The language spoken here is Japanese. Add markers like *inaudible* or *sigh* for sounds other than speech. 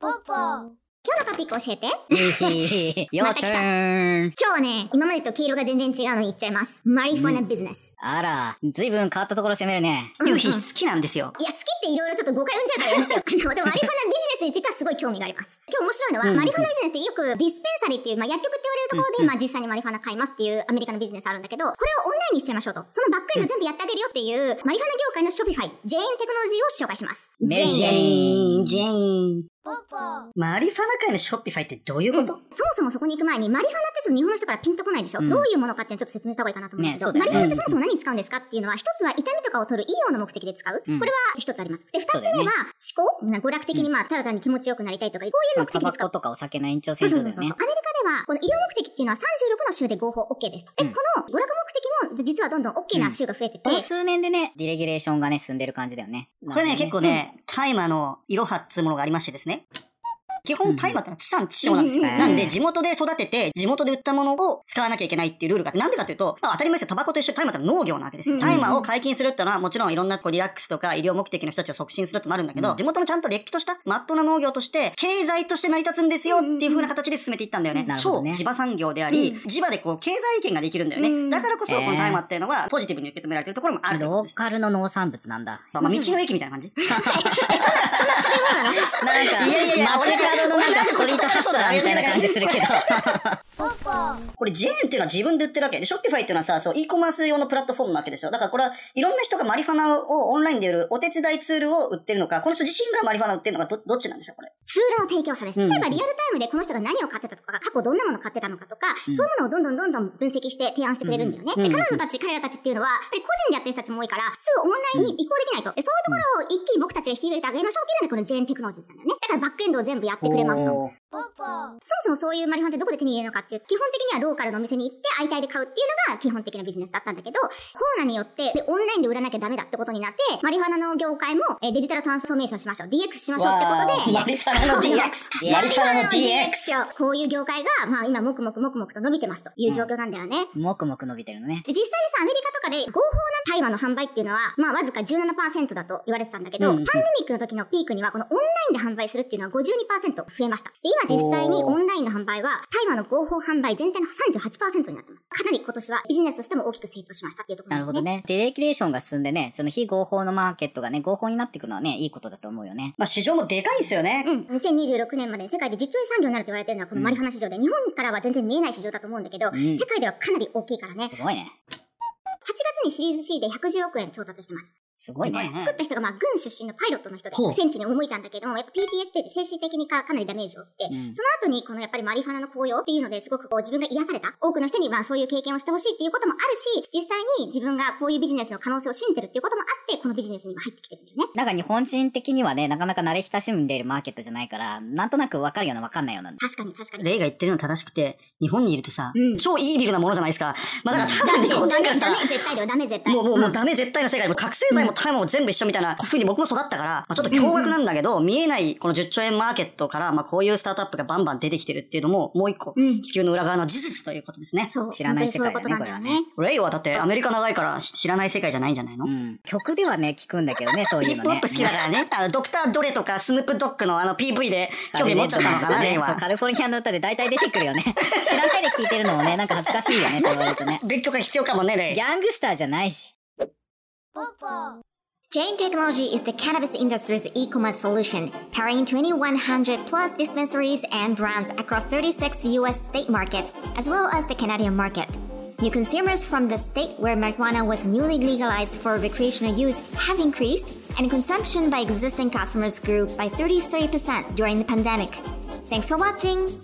今日のトピック教えて。*laughs* よーちゃん。今日はね、今までと毛色が全然違うの言っちゃいます。マリファナビジネス。あら、ずいぶん変わったところ攻めるね。うんヒ好きなんですよ。いや、好きっていろいろちょっと誤解生んじゃうからやめてよ。あの、でもマリファナビジネスについてはすごい興味があります。今日面白いのは、うんマリファナビジネスってよく dispensary っていう、まあ、薬局って言われるところで、うんまあ、実際にマリファナ買いますっていうアメリカのビジネスあるんだけど、これをオンラインにしちゃいましょうと。そのバックエンド全部やってあげるよっていう、マリファナ業界の Shopify、ジェーンテクノロジーを紹介します。ジェーン、ジェーン。マリファナ界のショッピファイってどういうこと、そもそもそこに行く前に、マリファナってちょっと日本の人からピンとこないでしょ、うんどういうものかっていうのをちょっと説明した方がいいかなと思うんだけど、ねマリファナってそもそも何に使うんですかっていうのは、一つは痛みとかを取る医療の目的で使う。うんこれは一つあります。で、二つ目は、思考娯楽的にまあ、ただ単に気持ちよくなりたいとか、こういう目的タで使う。バコとかお酒の延長そうそうそうそう。線上だよねア。メリカでは、この医療目的っていうのは36の州で合法 OK ですと。で、うんこの娯楽目的も、実はどんどん OK な州が増えてて、この数年でね、ディレギュレーションがね、進んでる感じだよね。これね、結構ね。ね、大麻のいろはっつうものがありましてですね。基本大麻ってのは地産地消なんですよ。うんなんで、地元で育てて、地元で売ったものを使わなきゃいけないっていうルールがあって、なんでかというと、まあ当たり前ですよ。タバコと一緒で大麻って農業なわけですよ。うん大麻を解禁するってのは、もちろんいろんなこうリラックスとか医療目的の人たちを促進するってのもあるんだけど、うん地元のちゃんと劣気とした、まっとうな農業として、経済として成り立つんですよっていう風な形で進めていったんだよね。超地場産業であり、うん地場でこう経済圏ができるんだよね。うんだからこそ、この大麻っていうのは、ポジティブに受け止められてるところもある。ローカルの農産物なんだ。まあ、道の駅みたいな感じ *laughs* なんか、いやいやいや街角のなんか street hustler みたいな感じするけど。これジェーンっていうのは自分で売ってるわけで、 Shopify っていうのはさ、そう、e コマース用のプラットフォームなわけでしょ。だからこれはいろんな人がマリファナをオンラインで売るお手伝いツールを売ってるのか、この人自身がマリファナを売ってるのか、ど、どっちなんですか、これ。ツールの提供者です。うん例えばリアルタイムでこの人が何を買ってたとか、過去どんなものを買ってたのかとか、うんそういうものをどんどんどんどん分析して提案してくれるんだよね。うんで、彼女たち、彼らたちっていうのは、やっぱり個人でやってる人たちも多いから、すぐオンラインに移行できないと。でそういうところを一気に僕たちが引き入れてあげましょうっていうのがこのジェーンテクノロジーなんだよね。らバックエンドを全部やってくれますと。そもそもそういうマリファナってどこで手に入れるのかっていう、基本的にはローカルのお店に行って相対で買うっていうのが基本的なビジネスだったんだけど、コロナによってでオンラインで売らなきゃダメだってことになって、マリファナの業界もえーデジタルトランスフォーメーションしましょう。DX しましょうってことで、マリファナの DX。マリファナの DX。こういう業界が、まあ今、もくもくもくもくと伸びてますという状況なんだよね。もくもく伸びてるのね。で、実際にさ、アメリカで合法な大麻の販売っていうのは、まあわずか17%だと言われてたんだけど、うんパンデミックの時のピークには、このオンラインで販売するっていうのは52%増えました。で、今実際にオンラインの販売は、大麻の合法販売全体の38%になってます。かなり今年はビジネスとしても大きく成長しましたっていうところなるほどね。ディレギュレーションが進んでね、その非合法のマーケットがね、合法になっていくのはね、いいことだと思うよね。まあ、市場もでかいですよね。うん。2026年まで世界で10兆円産業になると言われてるのはこのマリファナ市場で、日本からは全然見えない市場だと思うんだけど、ん世界ではかなり大きいからね。8すごいね。にシリーズ C で110億円調達してます。すごいね。作った人がまあ軍出身のパイロットの人で戦地に赴いたんだけども、やっぱ PTSD って精神的にかかなりダメージを負って、うんその後にこのやっぱりマリファナの紅葉っていうのですごくこう自分が癒された。多くの人にまあそういう経験をしてほしいっていうこともあるし、実際に自分がこういうビジネスの可能性を信じてるっていうこともあって、このビジネスに今入ってきてるんだよね。なんか日本人的にはね、なかなか慣れ親しんでいるマーケットじゃないから、なんとなくわかるようなわかんないような。確かに確かに。レイが言ってるの正しくて、日本にいるとさ、うん超イービルなものじゃないですか。まあだから多分日本ダメ、人からさダメ、、絶対だよ、ダメ、絶対。もう、もう、もうダメ絶対な世界で、もう覚醒剤も大麻も全部一緒みたいなふうに僕も育ったから、まあ、ちょっと驚愕なんだけど、見えないこの10兆円マーケットから、まあこういうスタートアップがバンバン出てきてるっていうのも、もう一個、うん地球の裏側の事実ということですね。知らない世界だねことなんだよね。レイはだってアメリカ長いから知らない世界じゃないんじゃないの、うん。曲ではね、聞くんだけどね、*laughs* そういうのね。ヒップホップ好きだからね。*laughs* あの、ドクター・ドレとかスヌープ・ドッグのあの PV で興味持っちゃったのかな、レイは。カリフォルニアの歌で大体出てくるよね。*laughs* 知らないで聞いてるのもね、なんか恥ずかしいよね、そう言われるとね。勉強が必要かもね、レイギ。ャングスターじゃないし。Jane Technology is the cannabis industry's e-commerce solution, powering 2,100 plus dispensaries and brands across 36 U.S. state markets, as well as the Canadian market. New consumers from the state where marijuana was newly legalized for recreational use have increased, and consumption by existing customers grew by 33% during the pandemic. Thanks for watching!